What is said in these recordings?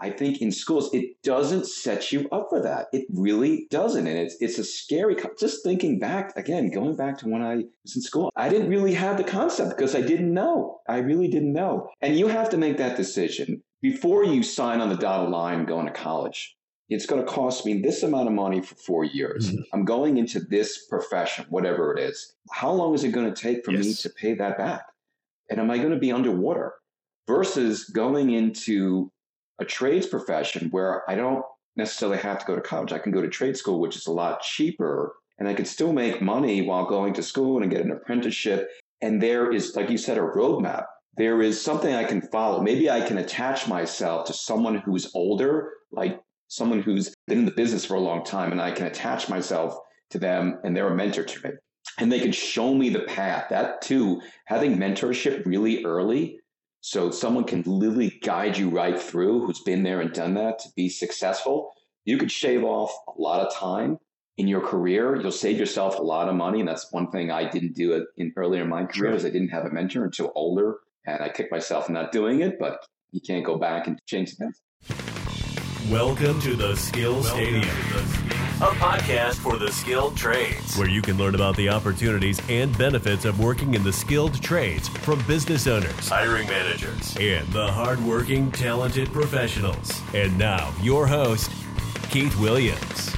I think in schools, it doesn't set you up for that. It really doesn't. And it's, it's a scary, just thinking back again, going back to when I was in school, I didn't really have the concept because I didn't know. I really didn't know. And you have to make that decision before you sign on the dotted line going to college. It's going to cost me this amount of money for four years. Mm-hmm. I'm going into this profession, whatever it is. How long is it going to take for yes. me to pay that back? And am I going to be underwater? Versus going into a trades profession where I don't necessarily have to go to college. I can go to trade school, which is a lot cheaper, and I can still make money while going to school and get an apprenticeship. And there is, like you said, a roadmap. There is something I can follow. Maybe I can attach myself to someone who's older, like someone who's been in the business for a long time, and I can attach myself to them and they're a mentor to me. And they can show me the path. That too, having mentorship really early so someone can literally guide you right through who's been there and done that to be successful. You could shave off a lot of time in your career. You'll save yourself a lot of money. And that's one thing I didn't do in earlier in my career sure. is I didn't have a mentor until older. And I kicked myself in not doing it, but you can't go back and change the past. Welcome to the Skill Stadium a podcast for the skilled trades, where you can learn about the opportunities and benefits of working in the skilled trades from business owners, hiring managers, and the hardworking, talented professionals. And now, your host, Keith Williams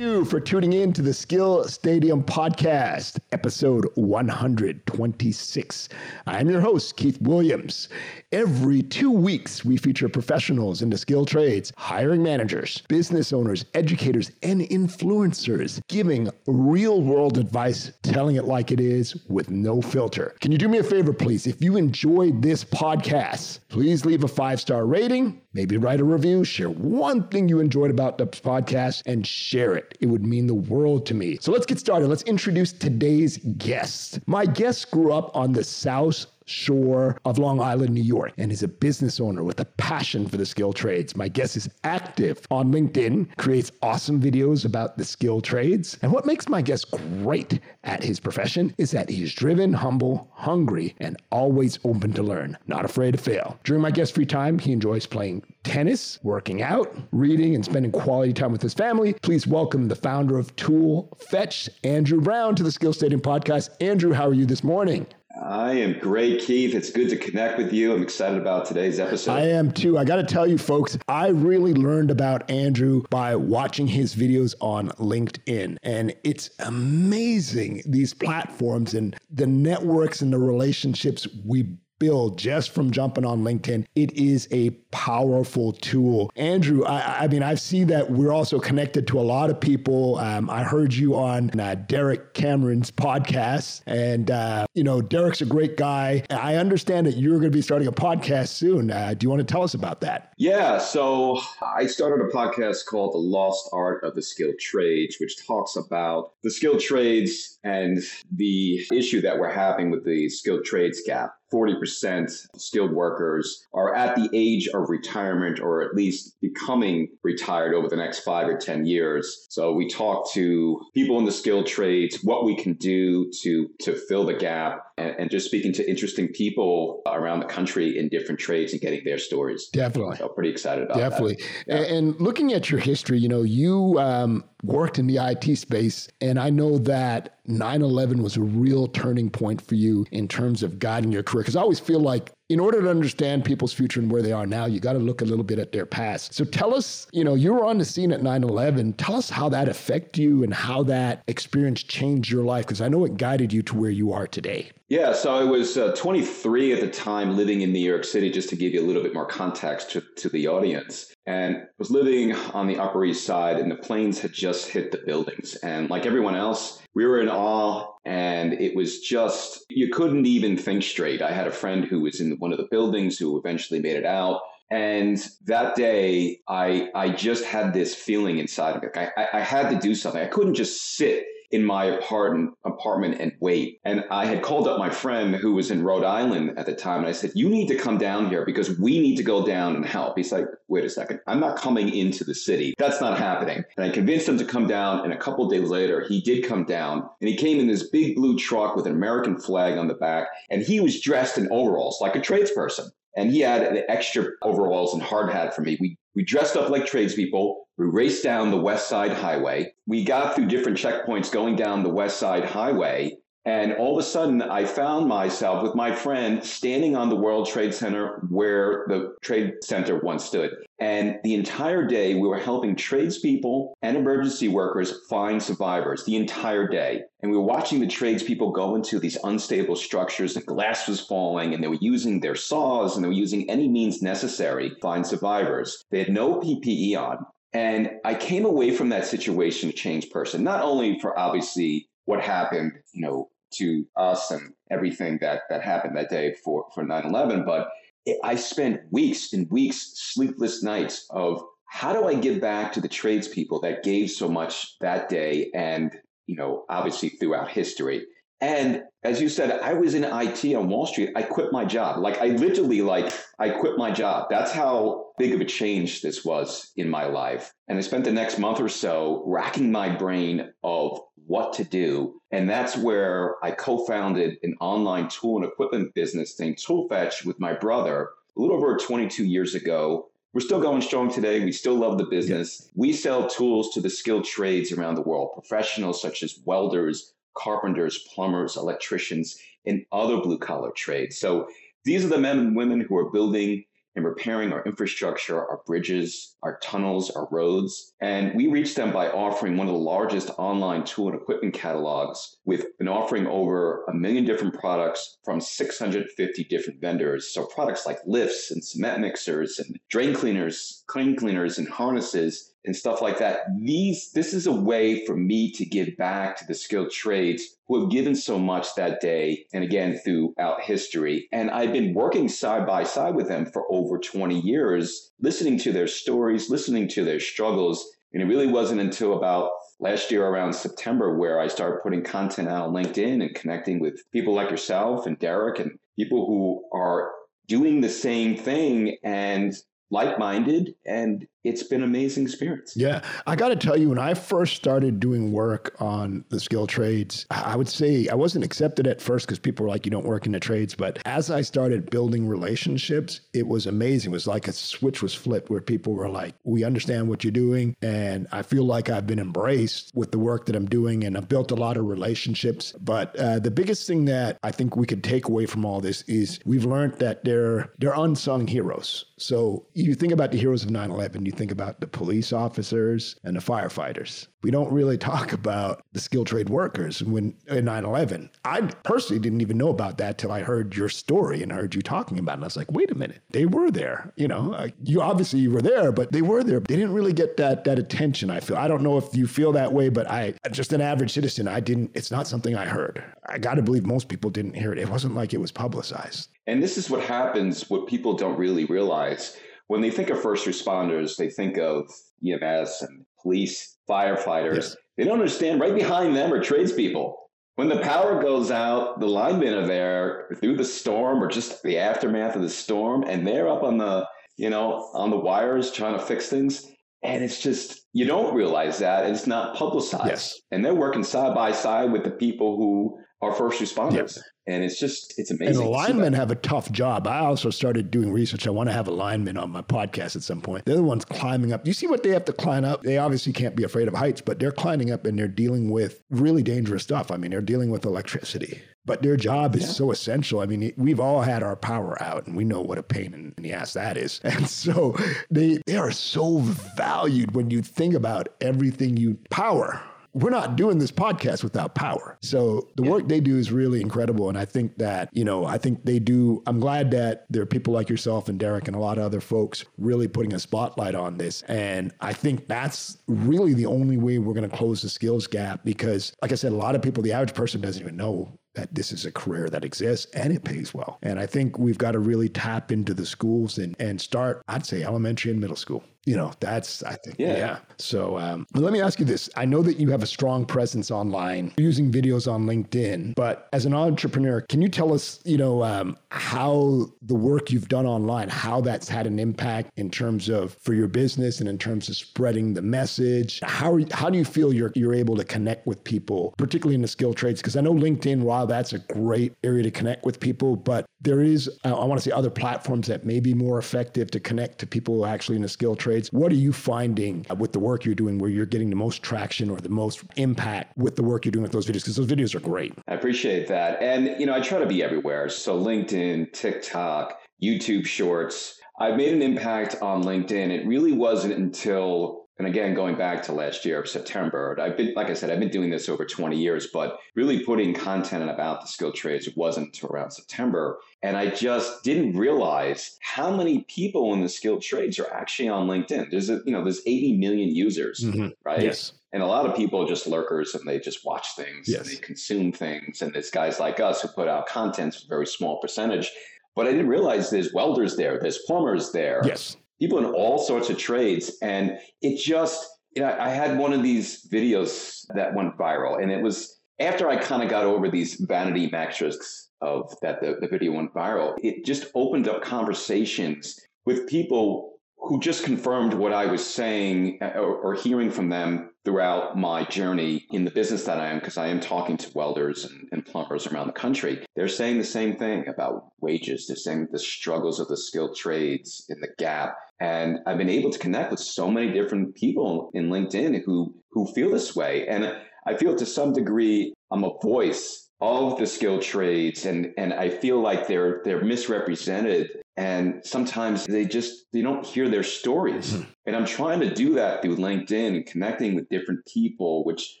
you for tuning in to the Skill Stadium Podcast, episode 126. I'm your host, Keith Williams. Every two weeks, we feature professionals in the skill trades, hiring managers, business owners, educators, and influencers giving real world advice, telling it like it is with no filter. Can you do me a favor, please? If you enjoyed this podcast, please leave a five star rating Maybe write a review, share one thing you enjoyed about the podcast, and share it. It would mean the world to me. So let's get started. Let's introduce today's guest. My guest grew up on the South shore of Long Island, New York, and is a business owner with a passion for the skill trades. My guest is active on LinkedIn, creates awesome videos about the skill trades. And what makes my guest great at his profession is that he's driven, humble, hungry, and always open to learn, not afraid to fail. During my guest free time, he enjoys playing tennis, working out, reading, and spending quality time with his family. Please welcome the founder of Tool Fetch, Andrew Brown, to the Skill Stadium podcast. Andrew, how are you this morning? I am great, Keith. It's good to connect with you. I'm excited about today's episode. I am too. I got to tell you, folks, I really learned about Andrew by watching his videos on LinkedIn. And it's amazing, these platforms and the networks and the relationships we build just from jumping on LinkedIn. It is a powerful tool. Andrew, I, I mean, I see that we're also connected to a lot of people. Um, I heard you on uh, Derek Cameron's podcast, and uh, you know, Derek's a great guy. I understand that you're going to be starting a podcast soon. Uh, do you want to tell us about that? Yeah. So I started a podcast called The Lost Art of the Skilled Trades, which talks about the skilled trades and the issue that we're having with the skilled trades gap. 40% skilled workers are at the age of retirement or at least becoming retired over the next five or 10 years. So we talk to people in the skilled trades, what we can do to, to fill the gap and, and just speaking to interesting people around the country in different trades and getting their stories. Definitely. So pretty excited about Definitely. that. Definitely. Yeah. And looking at your history, you know, you um, worked in the IT space, and I know that 9 11 was a real turning point for you in terms of guiding your career. Because I always feel like in order to understand people's future and where they are now, you got to look a little bit at their past. So tell us, you know, you were on the scene at 9 11. Tell us how that affected you and how that experience changed your life, because I know it guided you to where you are today. Yeah, so I was uh, 23 at the time living in New York City, just to give you a little bit more context to, to the audience. And was living on the Upper East Side, and the planes had just hit the buildings. And like everyone else, we were in awe, and it was just, you couldn't even think straight. I had a friend who was in one of the buildings who eventually made it out. And that day, I I just had this feeling inside of me. I, I, I had to do something. I couldn't just sit in my apartment apartment and wait. And I had called up my friend who was in Rhode Island at the time, and I said, "You need to come down here because we need to go down and help." He's like, "Wait a second, I'm not coming into the city. That's not happening." And I convinced him to come down. And a couple days later, he did come down, and he came in this big blue truck with an American flag on the back, and he was dressed in overalls like a tradesperson. and he had an extra overalls and hard hat for me. We we dressed up like tradespeople. We raced down the West Side Highway. We got through different checkpoints going down the West Side Highway. And all of a sudden, I found myself with my friend standing on the World Trade Center where the Trade Center once stood. And the entire day, we were helping tradespeople and emergency workers find survivors the entire day. And we were watching the tradespeople go into these unstable structures, the glass was falling, and they were using their saws and they were using any means necessary to find survivors. They had no PPE on. And I came away from that situation a changed person, not only for obviously what happened, you know, to us and everything that that happened that day for for 9/11, but it, I spent weeks and weeks, sleepless nights of how do I give back to the tradespeople that gave so much that day and you know obviously throughout history. And as you said, I was in IT on Wall Street. I quit my job. Like I literally like I quit my job. That's how big of a change this was in my life. And I spent the next month or so racking my brain of what to do. And that's where I co-founded an online tool and equipment business named Toolfetch with my brother a little over 22 years ago. We're still going strong today. We still love the business. Yes. We sell tools to the skilled trades around the world, professionals such as welders, carpenters, plumbers, electricians, and other blue collar trades. So these are the men and women who are building and repairing our infrastructure, our bridges, our tunnels, our roads. And we reach them by offering one of the largest online tool and equipment catalogs with an offering over a million different products from 650 different vendors. So products like lifts and cement mixers and drain cleaners, clean cleaners and harnesses and stuff like that. These, this is a way for me to give back to the skilled trades who have given so much that day and again throughout history. And I've been working side by side with them for over 20 years, listening to their stories, listening to their struggles. And it really wasn't until about last year around September where I started putting content out on LinkedIn and connecting with people like yourself and Derek and people who are doing the same thing and like-minded and it's been amazing experience. Yeah. I got to tell you, when I first started doing work on the skill trades, I would say I wasn't accepted at first because people were like, you don't work in the trades. But as I started building relationships, it was amazing. It was like a switch was flipped where people were like, we understand what you're doing. And I feel like I've been embraced with the work that I'm doing. And I've built a lot of relationships. But uh, the biggest thing that I think we could take away from all this is we've learned that they're, they're unsung heroes. So you think about the heroes of 9 11, you think about the police officers and the firefighters. We don't really talk about the skilled trade workers when in 9/11. I personally didn't even know about that till I heard your story and heard you talking about it. I was like, wait a minute, they were there. You know, you obviously you were there, but they were there. They didn't really get that that attention. I feel. I don't know if you feel that way, but I just an average citizen. I didn't. It's not something I heard. I got to believe most people didn't hear it. It wasn't like it was publicized. And this is what happens. What people don't really realize when they think of first responders, they think of EMS and police, firefighters. Yes. They don't understand right behind them are tradespeople. When the power goes out, the linemen are there through the storm or just the aftermath of the storm, and they're up on the, you know, on the wires trying to fix things. And it's just, you don't realize that. It's not publicized. Yes. And they're working side by side with the people who are first responders. Yes and it's just it's amazing. And linemen have a tough job. I also started doing research. I want to have a lineman on my podcast at some point. They're the ones climbing up. You see what they have to climb up? They obviously can't be afraid of heights, but they're climbing up and they're dealing with really dangerous stuff. I mean, they're dealing with electricity. But their job is yeah. so essential. I mean, we've all had our power out, and we know what a pain in the ass that is. And so they they are so valued when you think about everything you power we're not doing this podcast without power. So the yeah. work they do is really incredible. And I think that, you know, I think they do. I'm glad that there are people like yourself and Derek and a lot of other folks really putting a spotlight on this. And I think that's really the only way we're going to close the skills gap because, like I said, a lot of people, the average person doesn't even know that this is a career that exists and it pays well. And I think we've got to really tap into the schools and, and start, I'd say, elementary and middle school. You know, that's, I think, Yeah. yeah. So um, let me ask you this. I know that you have a strong presence online using videos on LinkedIn, but as an entrepreneur, can you tell us, you know, um, how the work you've done online, how that's had an impact in terms of for your business and in terms of spreading the message? How, are, how do you feel you're, you're able to connect with people, particularly in the skill trades? Because I know LinkedIn, while that's a great area to connect with people, but there is, I want to say, other platforms that may be more effective to connect to people actually in the skill trades. What are you finding with the work you're doing where you're getting the most traction or the most impact with the work you're doing with those videos? Because those videos are great. I appreciate that. And, you know, I try to be everywhere. So LinkedIn, TikTok, YouTube Shorts. I've made an impact on LinkedIn. It really wasn't until, and again, going back to last year September, I've been, like I said, I've been doing this over 20 years, but really putting content about the skilled trades wasn't until around September. And I just didn't realize how many people in the skilled trades are actually on LinkedIn. There's a, you know, there's 80 million users, mm-hmm. right? Yes. And a lot of people are just lurkers and they just watch things Yes. and they consume things. And there's guys like us who put out content, a very small percentage. But I didn't realize there's welders there, there's plumbers there, Yes. People in all sorts of trades. And it just, you know, I had one of these videos that went viral. And it was after I kind of got over these vanity metrics of that the, the video went viral, it just opened up conversations with people who just confirmed what I was saying uh, or, or hearing from them throughout my journey in the business that I am, because I am talking to welders and, and plumbers around the country. They're saying the same thing about wages. They're saying the struggles of the skilled trades in the gap. And I've been able to connect with so many different people in LinkedIn who who feel this way. And I feel to some degree I'm a voice of the skilled trades and and I feel like they're they're misrepresented and sometimes they just they don't hear their stories. And i'm trying to do that through linkedin and connecting with different people which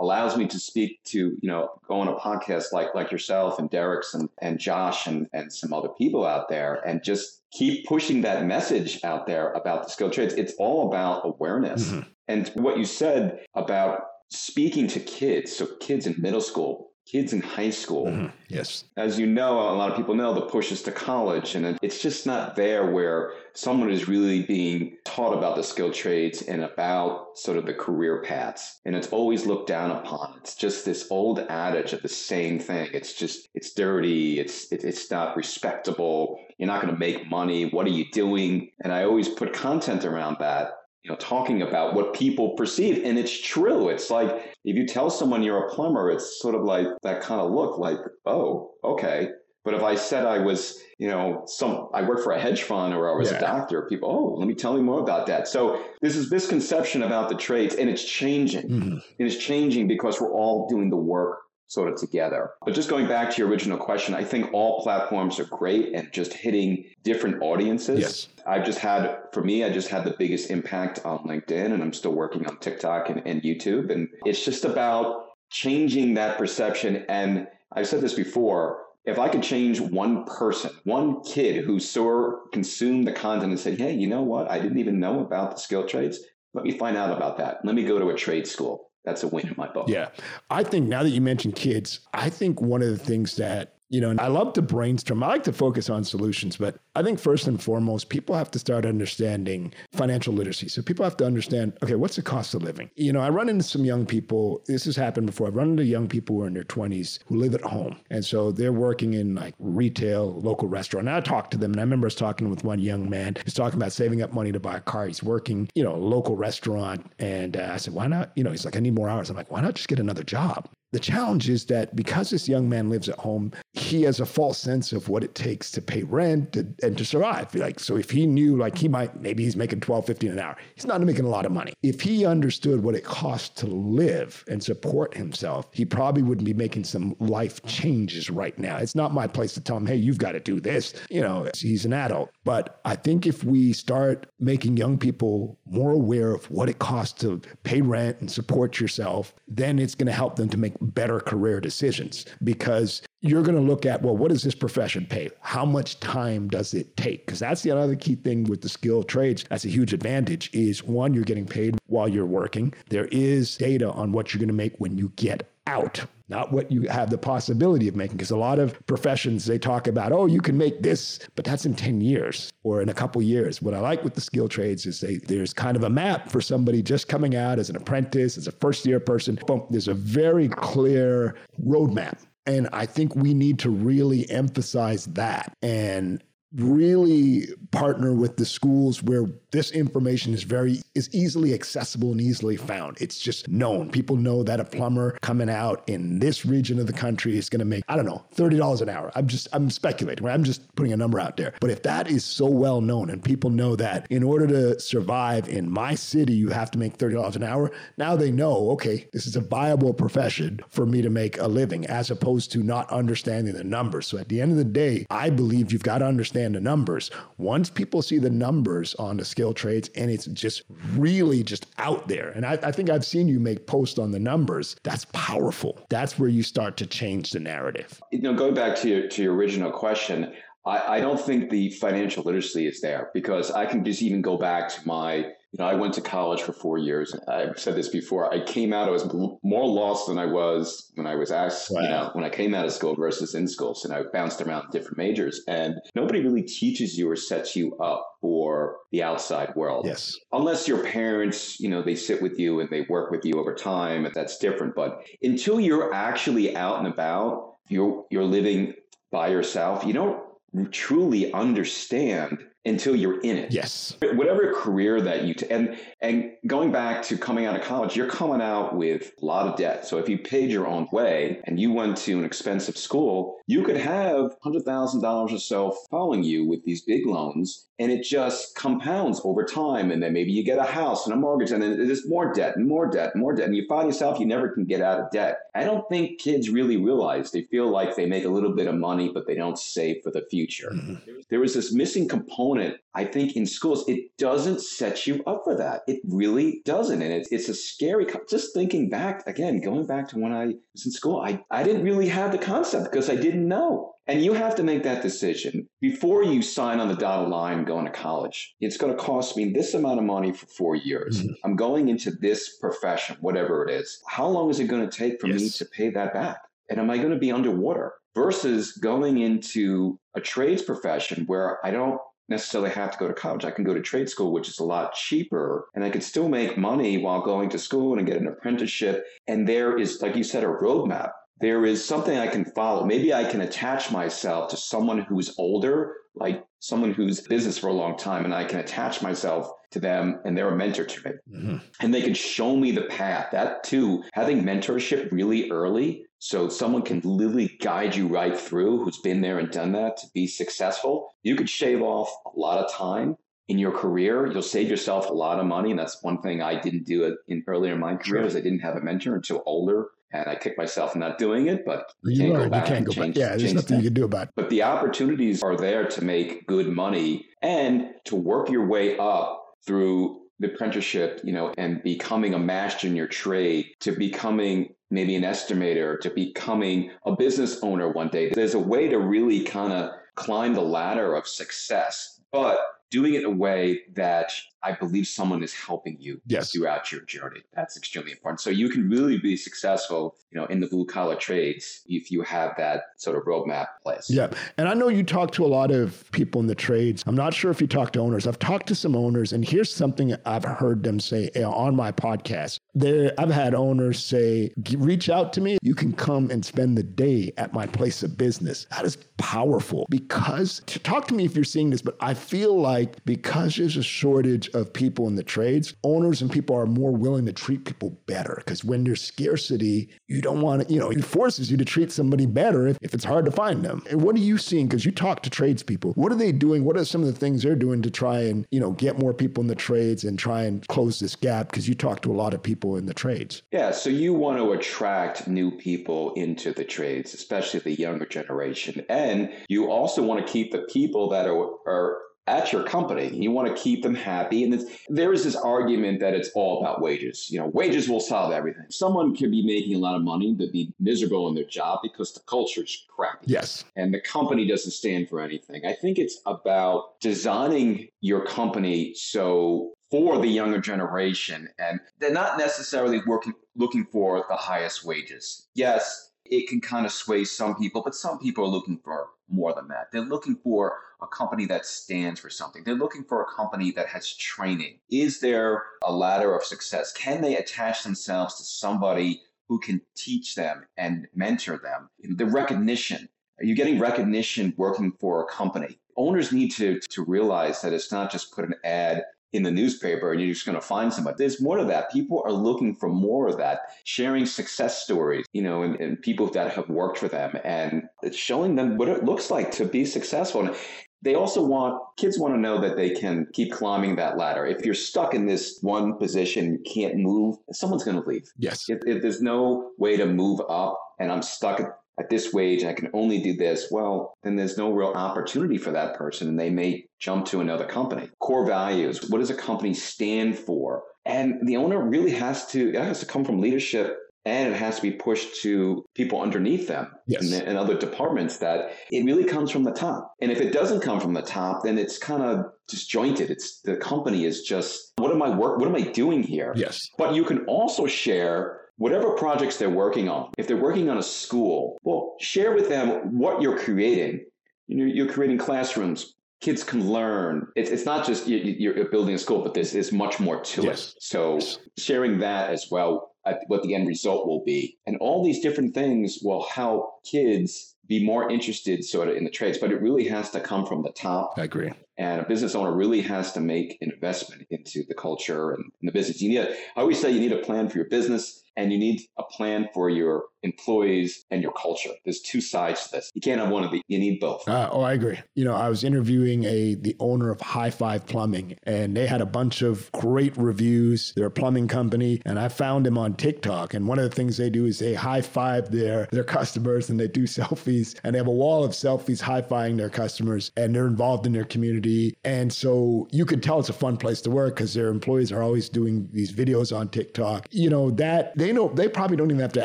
allows me to speak to you know go on a podcast like like yourself and derek's and, and josh and and some other people out there and just keep pushing that message out there about the skilled trades. It's all about awareness. Mhm. and what you said about speaking to kids so kids in middle school kids in high school Mhm. Yes. as you know, a lot of people know the push is to college, and it's just not there where someone is really being taught about the skilled trades and about sort of the career paths. And it's always looked down upon. It's just this old adage of the same thing. It's just, it's dirty. It's, it, it's not respectable. You're not going to make money. What are you doing? And I always put content around that you know, talking about what people perceive. And it's true. It's like if you tell someone you're a plumber, it's sort of like that kind of look like, oh, okay. But if I said I was, you know, some, I work for a hedge fund or I was Yeah. a doctor, people, oh, let me tell you more about that. So this is misconception about the trades and it's changing. Mhm. It is changing because we're all doing the work sort of together. But just going back to your original question, I think all platforms are great and just hitting different audiences. Yes. I've just had, for me, I just had the biggest impact on LinkedIn and I'm still working on TikTok and, and YouTube. And it's just about changing that perception. And I've said this before. If I could change one person, one kid who saw, consumed the content and said, Hey, you know what? I didn't even know about the skill trades. Let me find out about that. Let me go to a trade school. That's a win in my book. Yeah. I think now that you mentioned kids, I think one of the things that, you know, and I love to brainstorm. I like to focus on solutions, but I think first and foremost, people have to start understanding financial literacy. So people have to understand, okay, what's the cost of living? You know, I run into some young people. This has happened before. I've run into young people who are in their 20s who live at home. And so they're working in like retail, local restaurant. And I talked to them and I remember I was talking with one young man who's talking about saving up money to buy a car. He's working, you know, a local restaurant. And uh, I said, why not? You know, he's like, I need more hours. I'm like, why not just get another job? The challenge is that because this young man lives at home, he has a false sense of what it takes to pay rent and, and to survive. Like, so if he knew, like, he might, maybe he's making 12, 15 an hour, he's not making a lot of money. If he understood what it costs to live and support himself, he probably wouldn't be making some life changes right now. It's not my place to tell him, hey, you've got to do this. You know, he's an adult. But I think if we start making young people more aware of what it costs to pay rent and support yourself, then it's going to help them to make better career decisions because you're going to look at, well, what does this profession pay? How much time does it take? Because that's the other key thing with the skilled trades. That's a huge advantage is one, you're getting paid while you're working. There is data on what you're going to make when you get out not what you have the possibility of making. Because a lot of professions, they talk about, oh, you can make this, but that's in 10 years or in a couple years. What I like with the skill trades is they, there's kind of a map for somebody just coming out as an apprentice, as a first year person. Boom, there's a very clear roadmap. And I think we need to really emphasize that and really partner with the schools where this information is very is easily accessible and easily found. It's just known. People know that a plumber coming out in this region of the country is going to make I don't know thirty dollars an hour. I'm just I'm speculating. I'm just putting a number out there. But if that is so well known and people know that in order to survive in my city you have to make thirty dollars an hour, now they know okay this is a viable profession for me to make a living as opposed to not understanding the numbers. So at the end of the day, I believe you've got to understand the numbers. Once people see the numbers on the skill trades and it's just really just out there. And I, I think I've seen you make posts on the numbers. That's powerful. That's where you start to change the narrative. You know, going back to your, to your original question, I, I don't think the financial literacy is there because I can just even go back to my you know, I went to college for four years. I've said this before. I came out, I was more lost than I was when I was asked, wow. you know, when I came out of school versus in school. So I bounced around different majors and nobody really teaches you or sets you up for the outside world. Yes. Unless your parents, you know, they sit with you and they work with you over time, and that's different. But until you're actually out and about, you're, you're living by yourself, you don't truly understand until you're in it. Yes. Whatever career that you t- and and going back to coming out of college, you're coming out with a lot of debt. So if you paid your own way and you went to an expensive school, you could have hundred thousand dollars or so following you with these big loans, and it just compounds over time. And then maybe you get a house and a mortgage, and then there's more debt and more debt and more debt, and you find yourself you never can get out of debt. I don't think kids really realize they feel like they make a little bit of money, but they don't save for the future. Mm-hmm. There was this missing component, I think in schools, it doesn't set you up for that. It really doesn't. And it's, it's a scary, just thinking back again, going back to when I was in school, I, I didn't really have the concept because I didn't know. And you have to make that decision before you sign on the dotted line going to college. It's going to cost me this amount of money for four years. Mm-hmm. I'm going into this profession, whatever it is. How long is it going to take for yes. me to pay that back? And am I going to be underwater? Versus going into a trades profession where I don't necessarily have to go to college. I can go to trade school, which is a lot cheaper, and I can still make money while going to school and get an apprenticeship. And there is, like you said, a roadmap. There is something I can follow. Maybe I can attach myself to someone who's older, like someone who's business for a long time, and I can attach myself to them and they're a mentor to me. Mm-hmm. And they can show me the path. That too, having mentorship really early so someone can literally guide you right through who's been there and done that to be successful. You could shave off a lot of time in your career. You'll save yourself a lot of money. And that's one thing I didn't do it in earlier in my career sure. is I didn't have a mentor until older. And I kicked myself not doing it, but you, can't go back. You can't go change, back. Yeah, there's nothing that. you can do about it. But the opportunities are there to make good money and to work your way up through the apprenticeship, you know, and becoming a master in your trade to becoming maybe an estimator to becoming a business owner one day. There's a way to really kind of climb the ladder of success, but doing it in a way that I believe someone is helping you yes. throughout your journey. That's extremely important. So you can really be successful, you know, in the blue collar trades if you have that sort of roadmap place. Yeah. And I know you talk to a lot of people in the trades. I'm not sure if you talk to owners. I've talked to some owners and here's something I've heard them say on my podcast. There I've had owners say, "Reach out to me. You can come and spend the day at my place of business." That is powerful because to talk to me if you're seeing this, but I feel like because there's a shortage of people in the trades, owners and people are more willing to treat people better. Because when there's scarcity, you don't want to, you know, it forces you to treat somebody better if, if it's hard to find them. And what are you seeing? Because you talk to tradespeople. What are they doing? What are some of the things they're doing to try and, you know, get more people in the trades and try and close this gap? Because you talk to a lot of people in the trades. Yeah. So you want to attract new people into the trades, especially the younger generation. And you also want to keep the people that are, are at your company. You want to keep them happy. And there is this argument that it's all about wages. You know, wages will solve everything. Someone could be making a lot of money but be miserable in their job because the culture is crappy. Yes. And the company doesn't stand for anything. I think it's about designing your company so for the younger generation. And they're not necessarily working, looking for the highest wages. Yes, it can kind of sway some people, but some people are looking for more than that. They're looking for a company that stands for something. They're looking for a company that has training. Is there a ladder of success? Can they attach themselves to somebody who can teach them and mentor them? The recognition. Are you getting recognition working for a company? Owners need to, to realize that it's not just put an ad in the newspaper and you're just going to find somebody. There's more to that. People are looking for more of that, sharing success stories, you know, and, and people that have worked for them and showing them what it looks like to be successful. And they also want kids want to know that they can keep climbing that ladder. If you're stuck in this one position, you can't move, someone's going to leave. Yes. If, if there's no way to move up and I'm stuck at this wage and I can only do this, well, then there's no real opportunity for that person and they may jump to another company. Core values. What does a company stand for? And the owner really has to, it has to come from leadership and it has to be pushed to people underneath them yes. and, and other departments that it really comes from the top. And if it doesn't come from the top, then it's kind of disjointed. It's the company is just, what am I work? What am I doing here? Yes. But you can also share whatever projects they're working on. If they're working on a school, well, share with them what you're creating. You know, you're creating classrooms. Kids can learn. It's, it's not just you're building a school, but there's, there's much more to yes. it. So sharing that as well, what the end result will be. And all these different things will help kids be more interested sort of in the trades, but it really has to come from the top. I agree. And a business owner really has to make an investment into the culture and, and the business. You need a, I always say you need a plan for your business and you need a plan for your employees and your culture. There's two sides to this. You can't have one of the. You need both. Uh, oh, I agree. You know, I was interviewing a the owner of High Five Plumbing, and they had a bunch of great reviews. They're a plumbing company, and I found him on TikTok. And one of the things they do is they high five their their customers, and they do selfies, and they have a wall of selfies high fiving their customers, and they're involved in their community. And so you could tell it's a fun place to work because their employees are always doing these videos on TikTok. You know that they know they probably don't even have to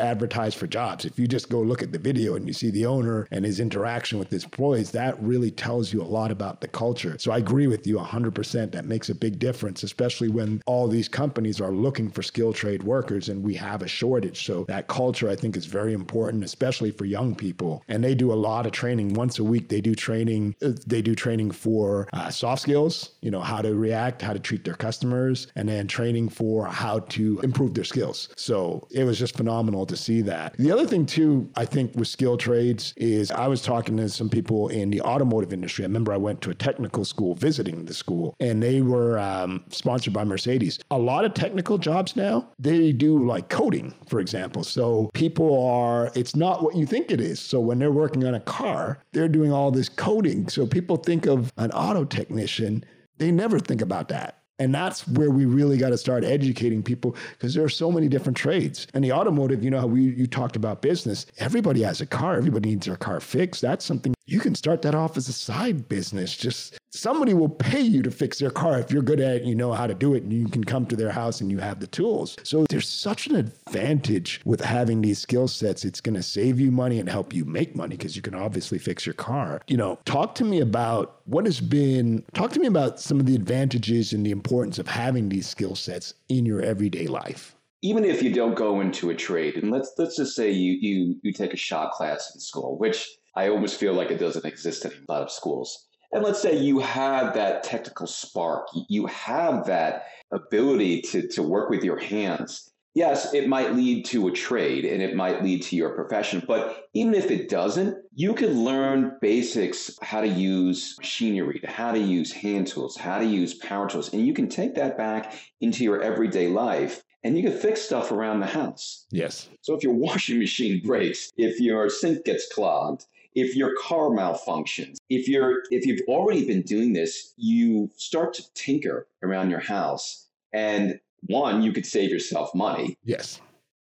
advertise for jobs. If you just go look at the video and you see the owner and his interaction with his employees, that really tells you a lot about the culture. So I agree with you 100%. That makes a big difference, especially when all these companies are looking for skilled trade workers and we have a shortage. So that culture, I think, is very important, especially for young people. And they do a lot of training. Once a week, they do training. Uh, they do training for uh, soft skills, you know, how to react, how to treat their customers, and then training for how to improve their skills. So it was just phenomenal to see that. The other thing, too, I think with skilled trades is I was talking to some people in the automotive industry. I remember I went to a technical school visiting the school, and they were um, sponsored by Mercedes. A lot of technical jobs now, they do like coding, for example. So people are, it's not what you think it is. So when they're working on a car, they're doing all this coding. So people think of an auto technician, they never think about that. And that's where we really got to start educating people because there are so many different trades. And the automotive, you know, how we you talked about business. Everybody has a car. Everybody needs their car fixed. That's something you can start that off as a side business. Just somebody will pay you to fix their car if you're good at it, you know how to do it, and you can come to their house and you have the tools. So there's such an advantage with having these skill sets. It's going to save you money and help you make money because you can obviously fix your car. You know, talk to me about what has been, talk to me about some of the advantages and the importance of having these skill sets in your everyday life even if you don't go into a trade and let's let's just say you you you take a shop class in school which i almost feel like it doesn't exist in a lot of schools and let's say you have that technical spark, you have that ability to, to work with your hands. Yes, it might lead to a trade and it might lead to your profession, but even if it doesn't, you can learn basics how to use machinery, how to use hand tools, how to use power tools, and you can take that back into your everyday life and you can fix stuff around the house. Yes. So if your washing machine breaks, if your sink gets clogged, if your car malfunctions if you're if you've already been doing this you start to tinker around your house and one you could save yourself money yes.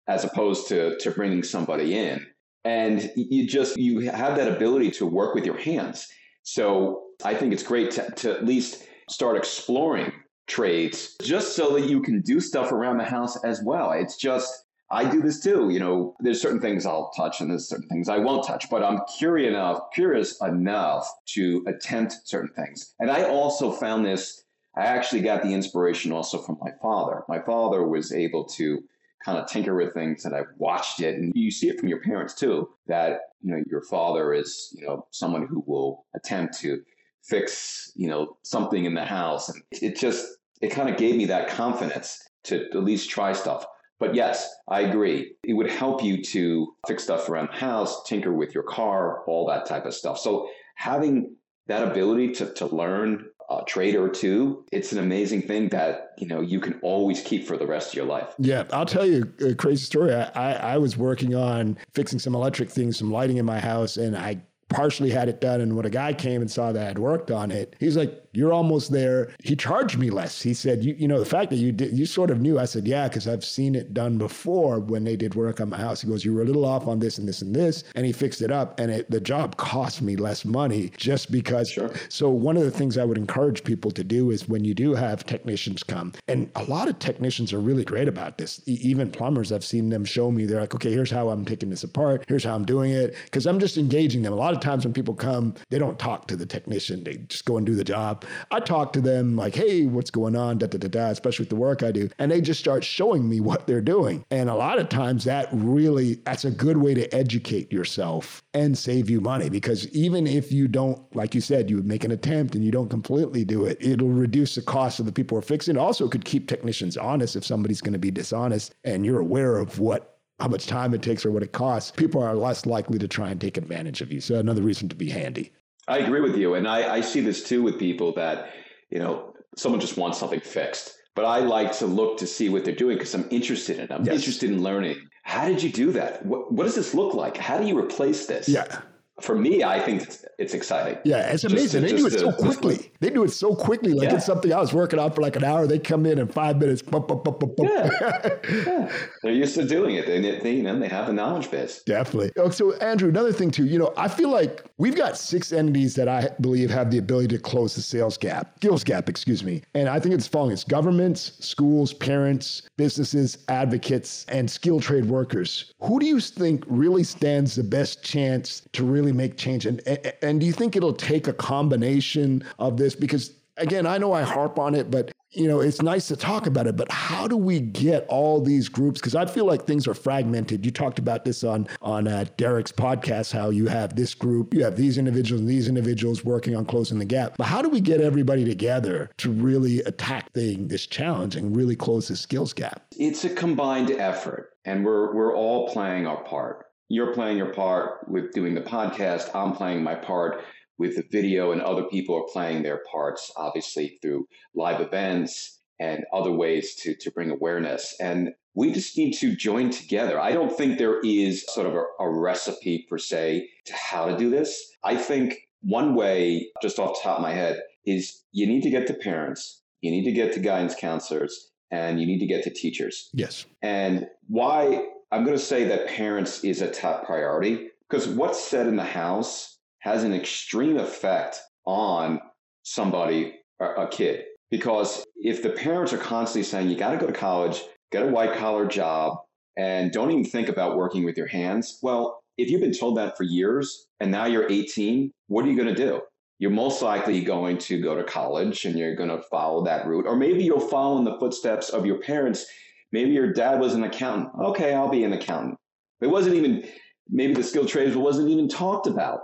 as opposed to to bringing somebody in. And you just you have that ability to work with your hands. So i think it's great to, to at least start exploring trades just so that you can do stuff around the house as well. It's just I do this too. You know, there's certain things I'll touch and there's certain things I won't touch, but I'm curious enough, curious enough to attempt certain things. And I also found this. I actually got the inspiration also from my father. My father was able to kind of tinker with things and I watched it and you see it from your parents too that you know your father is you know someone who will attempt to fix you know something in the house and it just it kind of gave me that confidence to at least try stuff but yes I agree it would help you to fix stuff around the house tinker with your car all that type of stuff so having that ability to, to learn a trade or two, it's an amazing thing that you know you can always keep for the rest of your life. Yeah, I'll tell you a crazy story. I, I, I was working on fixing some electric things, some lighting in my house, and I partially had it done. And when a guy came and saw that I had worked on it, he's like, you're almost there. He charged me less. He said, you, you know, the fact that you did, you sort of knew. I said, yeah, because I've seen it done before when they did work on my house. He goes, you were a little off on this and this and this. And he fixed it up. And it, the job cost me less money just because. Sure. So one of the things I would encourage people to do is when you do have technicians come, and a lot of technicians are really great about this. Even plumbers, I've seen them show me, they're like, okay, here's how I'm taking this apart. Here's how I'm doing it. Because I'm just engaging them. A lot of times when people come, they don't talk to the technician. They just go and do the job. I talk to them like, hey, what's going on? Da, da, da, da, especially with the work I do. And they just start showing me what they're doing. And a lot of times that really, that's a good way to educate yourself and save you money because even if you don't, like you said, you make an attempt and you don't completely do it, it'll reduce the cost of the people who are fixing. It also could keep technicians honest if somebody's going to be dishonest and you're aware of what how much time it takes or what it costs, people are less likely to try and take advantage of you. So another reason to be handy. I agree with you. And I, I see this too with people that, you know, someone just wants something fixed. But I like to look to see what they're doing because I'm interested in it. I'm yes. interested in learning. How did you do that? What, what does this look like? How do you replace this? Yeah for me, I think it's, it's exciting. Yeah, it's amazing. Just, they do it so quickly. They do it so quickly. Like yeah. it's something I was working on for like an hour. They come in in five minutes. Bump, bump, bump, yeah. yeah. They're used to doing it. They, they, you know, they have the knowledge base. Definitely. Oh, so, Andrew, another thing too, you know, I feel like we've got six entities that I believe have the ability to close the sales gap, skills gap, excuse me. And I think it's following it's governments, schools, parents, businesses, advocates, and skilled trade workers. Who do you think really stands the best chance to really make change? And, and, and do you think it'll take a combination of this? Because again, I know I harp on it, but you know, it's nice to talk about it, but how do we get all these groups? Because I feel like things are fragmented. You talked about this on on uh, Derek's podcast, how you have this group, you have these individuals and these individuals working on closing the gap. But how do we get everybody together to really attack thing, this challenge and really close the skills gap? It's a combined effort, and we're we're all playing our part. You're playing your part with doing the podcast. I'm playing my part with the video, and other people are playing their parts, obviously through live events and other ways to, to bring awareness. And we just need to join together. I don't think there is sort of a, a recipe per se to how to do this. I think one way, just off the top of my head, is you need to get to parents, you need to get to guidance counselors, and you need to get to teachers. Yes. And why I'm going to say that parents is a top priority because what's said in the house has an extreme effect on somebody, a kid. Because if the parents are constantly saying, you got to go to college, get a white collar job, and don't even think about working with your hands, well, if you've been told that for years and now you're 18, what are you going to do? You're most likely going to go to college and you're going to follow that route. Or maybe you'll follow in the footsteps of your parents. Maybe your dad was an accountant. Okay, I'll be an accountant. It wasn't even, maybe the skilled trades wasn't even talked about.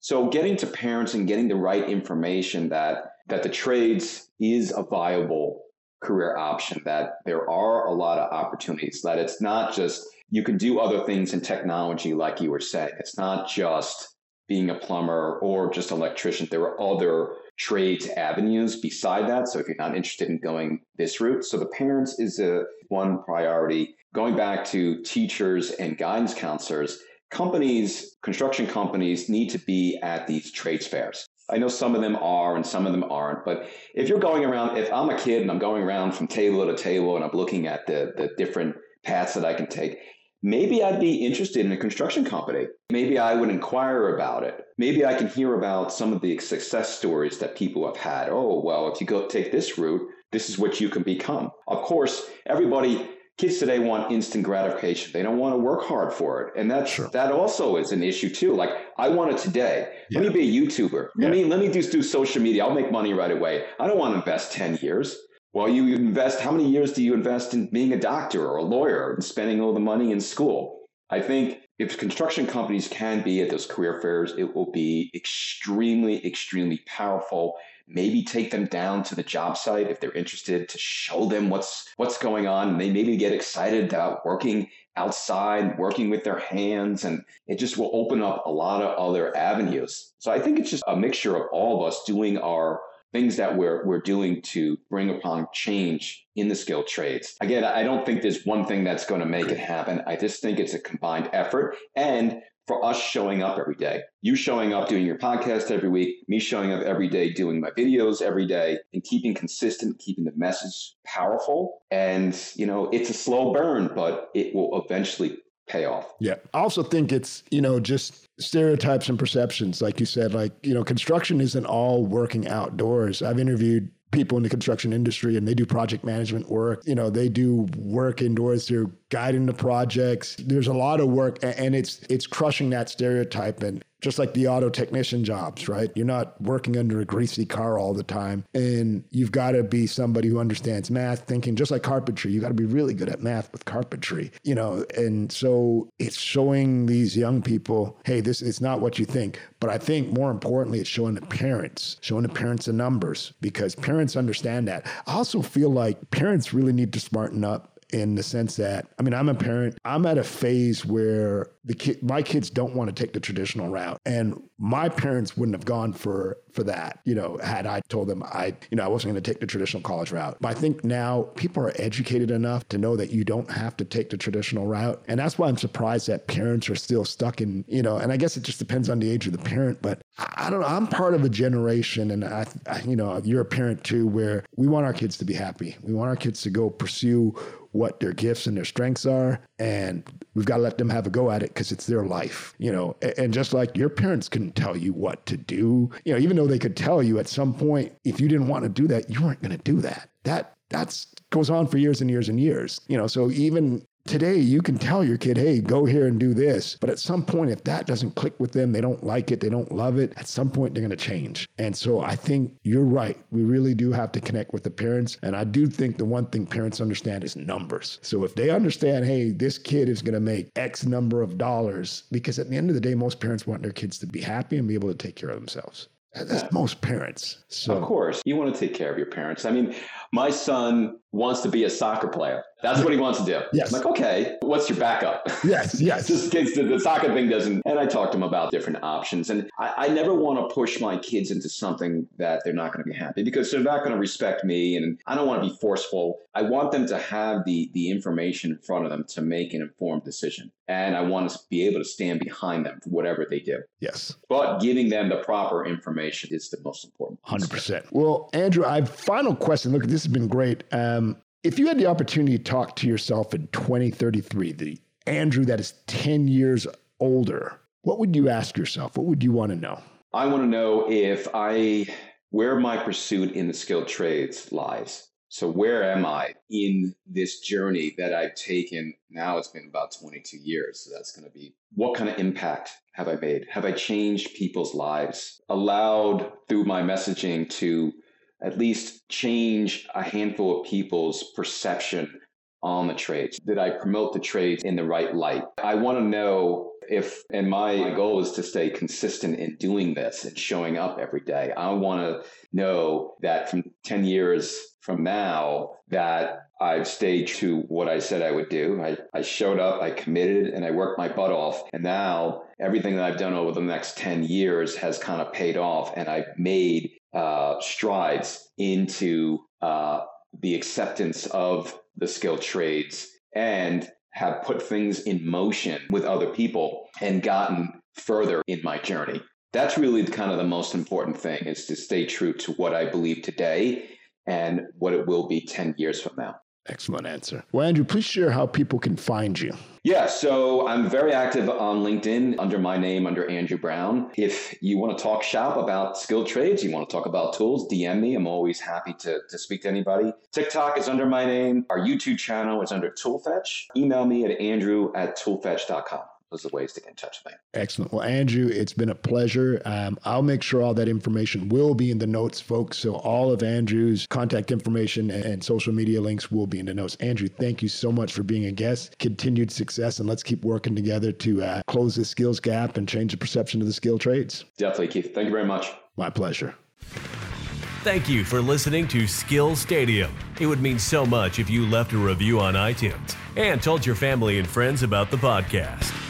So getting to parents and getting the right information that that the trades is a viable career option, that there are a lot of opportunities, that it's not just you can do other things in technology, like you were saying. It's not just being a plumber or just an electrician. There are other trades avenues beside that. So if you're not interested in going this route, so the parents is a one priority. Going back to teachers and guidance counselors, companies, construction companies need to be at these trades fairs. I know some of them are and some of them aren't, but if you're going around, if I'm a kid and I'm going around from table to table and I'm looking at the, the different paths that I can take, maybe I'd be interested in a construction company. Maybe I would inquire about it. Maybe I can hear about some of the success stories that people have had. Oh, well, if you go take this route, this is what you can become. Of course, everybody kids today want instant gratification. They don't want to work hard for it. And that's Sure. that also is an issue too. Like I want it today. Yeah. Let me be a YouTuber. Yeah. Let me let me just do social media. I'll make money right away. I don't want to invest 10 years. Well, you invest how many years do you invest in being a doctor or a lawyer and spending all the money in school? I think if construction companies can be at those career fairs, it will be extremely, extremely powerful. Maybe take them down to the job site if they're interested to show them what's what's going on. And they maybe get excited about working outside, working with their hands, and it just will open up a lot of other avenues. So I think it's just a mixture of all of us doing our things that we're we're doing to bring upon change in the skilled trades. Again, I don't think there's one thing that's going to make it happen. I just think it's a combined effort and for us showing up every day. You showing up doing your podcast every week, me showing up every day doing my videos every day and keeping consistent, keeping the message powerful. And, you know, it's a slow burn, but it will eventually pay off. Yeah. I also think it's, you know, just stereotypes and perceptions. Like you said, like, you know, construction isn't all working outdoors. I've interviewed people in the construction industry and they do project management work. You know, they do work indoors. They're guiding the projects. There's a lot of work and it's it's crushing that stereotype and just like the auto technician jobs, right? You're not working under a greasy car all the time. And you've got to be somebody who understands math, thinking just like carpentry. You got to be really good at math with carpentry, you know? And so it's showing these young people, hey, this is not what you think. But I think more importantly, it's showing the parents, showing the parents the numbers because parents understand that. I also feel like parents really need to smarten up in the sense that I mean I'm a parent. I'm at a phase where the my kids don't want to take the traditional route, and my parents wouldn't have gone for for that. You know, had I told them I you know I wasn't going to take the traditional college route. But I think now people are educated enough to know that you don't have to take the traditional route, and that's why I'm surprised that parents are still stuck in you know. And I guess it just depends on the age of the parent, but I I don't know. I'm part of a generation, and I, I you know you're a parent too, where we want our kids to be happy. We want our kids to go pursue what their gifts and their strengths are and we've got to let them have a go at it because it's their life you know? And just like your parents couldn't tell you what to do you know even though they could tell you at some point if you didn't want to do that you weren't going to do that. That that's goes on for years and years and years you know? So even today you can tell your kid hey go here and do this. But at some point if that doesn't click with them they don't like it they don't love it at some point they're going to change. And so i think you're right. We really do have to connect with the parents. And i do think the one thing parents understand is numbers. So if they understand hey this kid is going to make x number of dollars because at the end of the day most parents want their kids to be happy and be able to take care of themselves. That's most parents. So Of course, you want to take care of your parents. I mean, my son wants to be a soccer player. That's what he wants to do. Yes. I'm like, okay, what's your backup? yes yes Just kids, the, the soccer thing doesn't. And I talked to him about different options. And I, I never want to push my kids into something that they're not going to be happy because they're not going to respect me. And I don't want to be forceful. I want them to have the, the information in front of them to make an informed decision. And I want to be able to stand behind them for whatever they do. yes But giving them the proper information is the most important. Hundred percent. Well, Andrew, I have final question. Look, at this has been great. Um, if you had the opportunity to talk to yourself in 2033, the Andrew that is 10 years older, what would you ask yourself? What would you want to know? I want to know if I where my pursuit in the skilled trades lies. So where am I in this journey that I've taken? Now it's been about 22 years. So that's going to be what kind of impact have I made? Have I changed people's lives? Allowed through my messaging to at least change a handful of people's perception on the trades? Did I promote the trades in the right light? I want to know if, and my goal is to stay consistent in doing this and showing up every day. I want to know that from 10 years from now, that I've stayed to what I said I would do. I, I showed up, I committed, and I worked my butt off. And now everything that I've done over the next 10 years has kind of paid off, and I've made uh, strides into uh, the acceptance of the skilled trades and have put things in motion with other people and gotten further in my journey. That's really kind of the most important thing is to stay true to what I believe today and what it will be 10 years from now. Excellent answer. Well, Andrew, please share how people can find you. Yeah, so I'm very active on LinkedIn under my name, under Andrew Brown. If you want to talk shop about skilled trades, you want to talk about tools, DM me. I'm always happy to, to speak to anybody. TikTok is under my name. Our YouTube channel is under Toolfetch. Email me at andrew at toolfetch.com those are ways to get in touch with me. Excellent. Well, Andrew, it's been a pleasure. Um, I'll make sure all that information will be in the notes, folks. So all of Andrew's contact information and social media links will be in the notes. Andrew, thank you so much for being a guest. Continued success, and let's keep working together to uh, close the skills gap and change the perception of the skill trades. Definitely, Keith. Thank you very much. My pleasure. Thank you for listening to Skill Stadium. It would mean so much if you left a review on iTunes and told your family and friends about the podcast.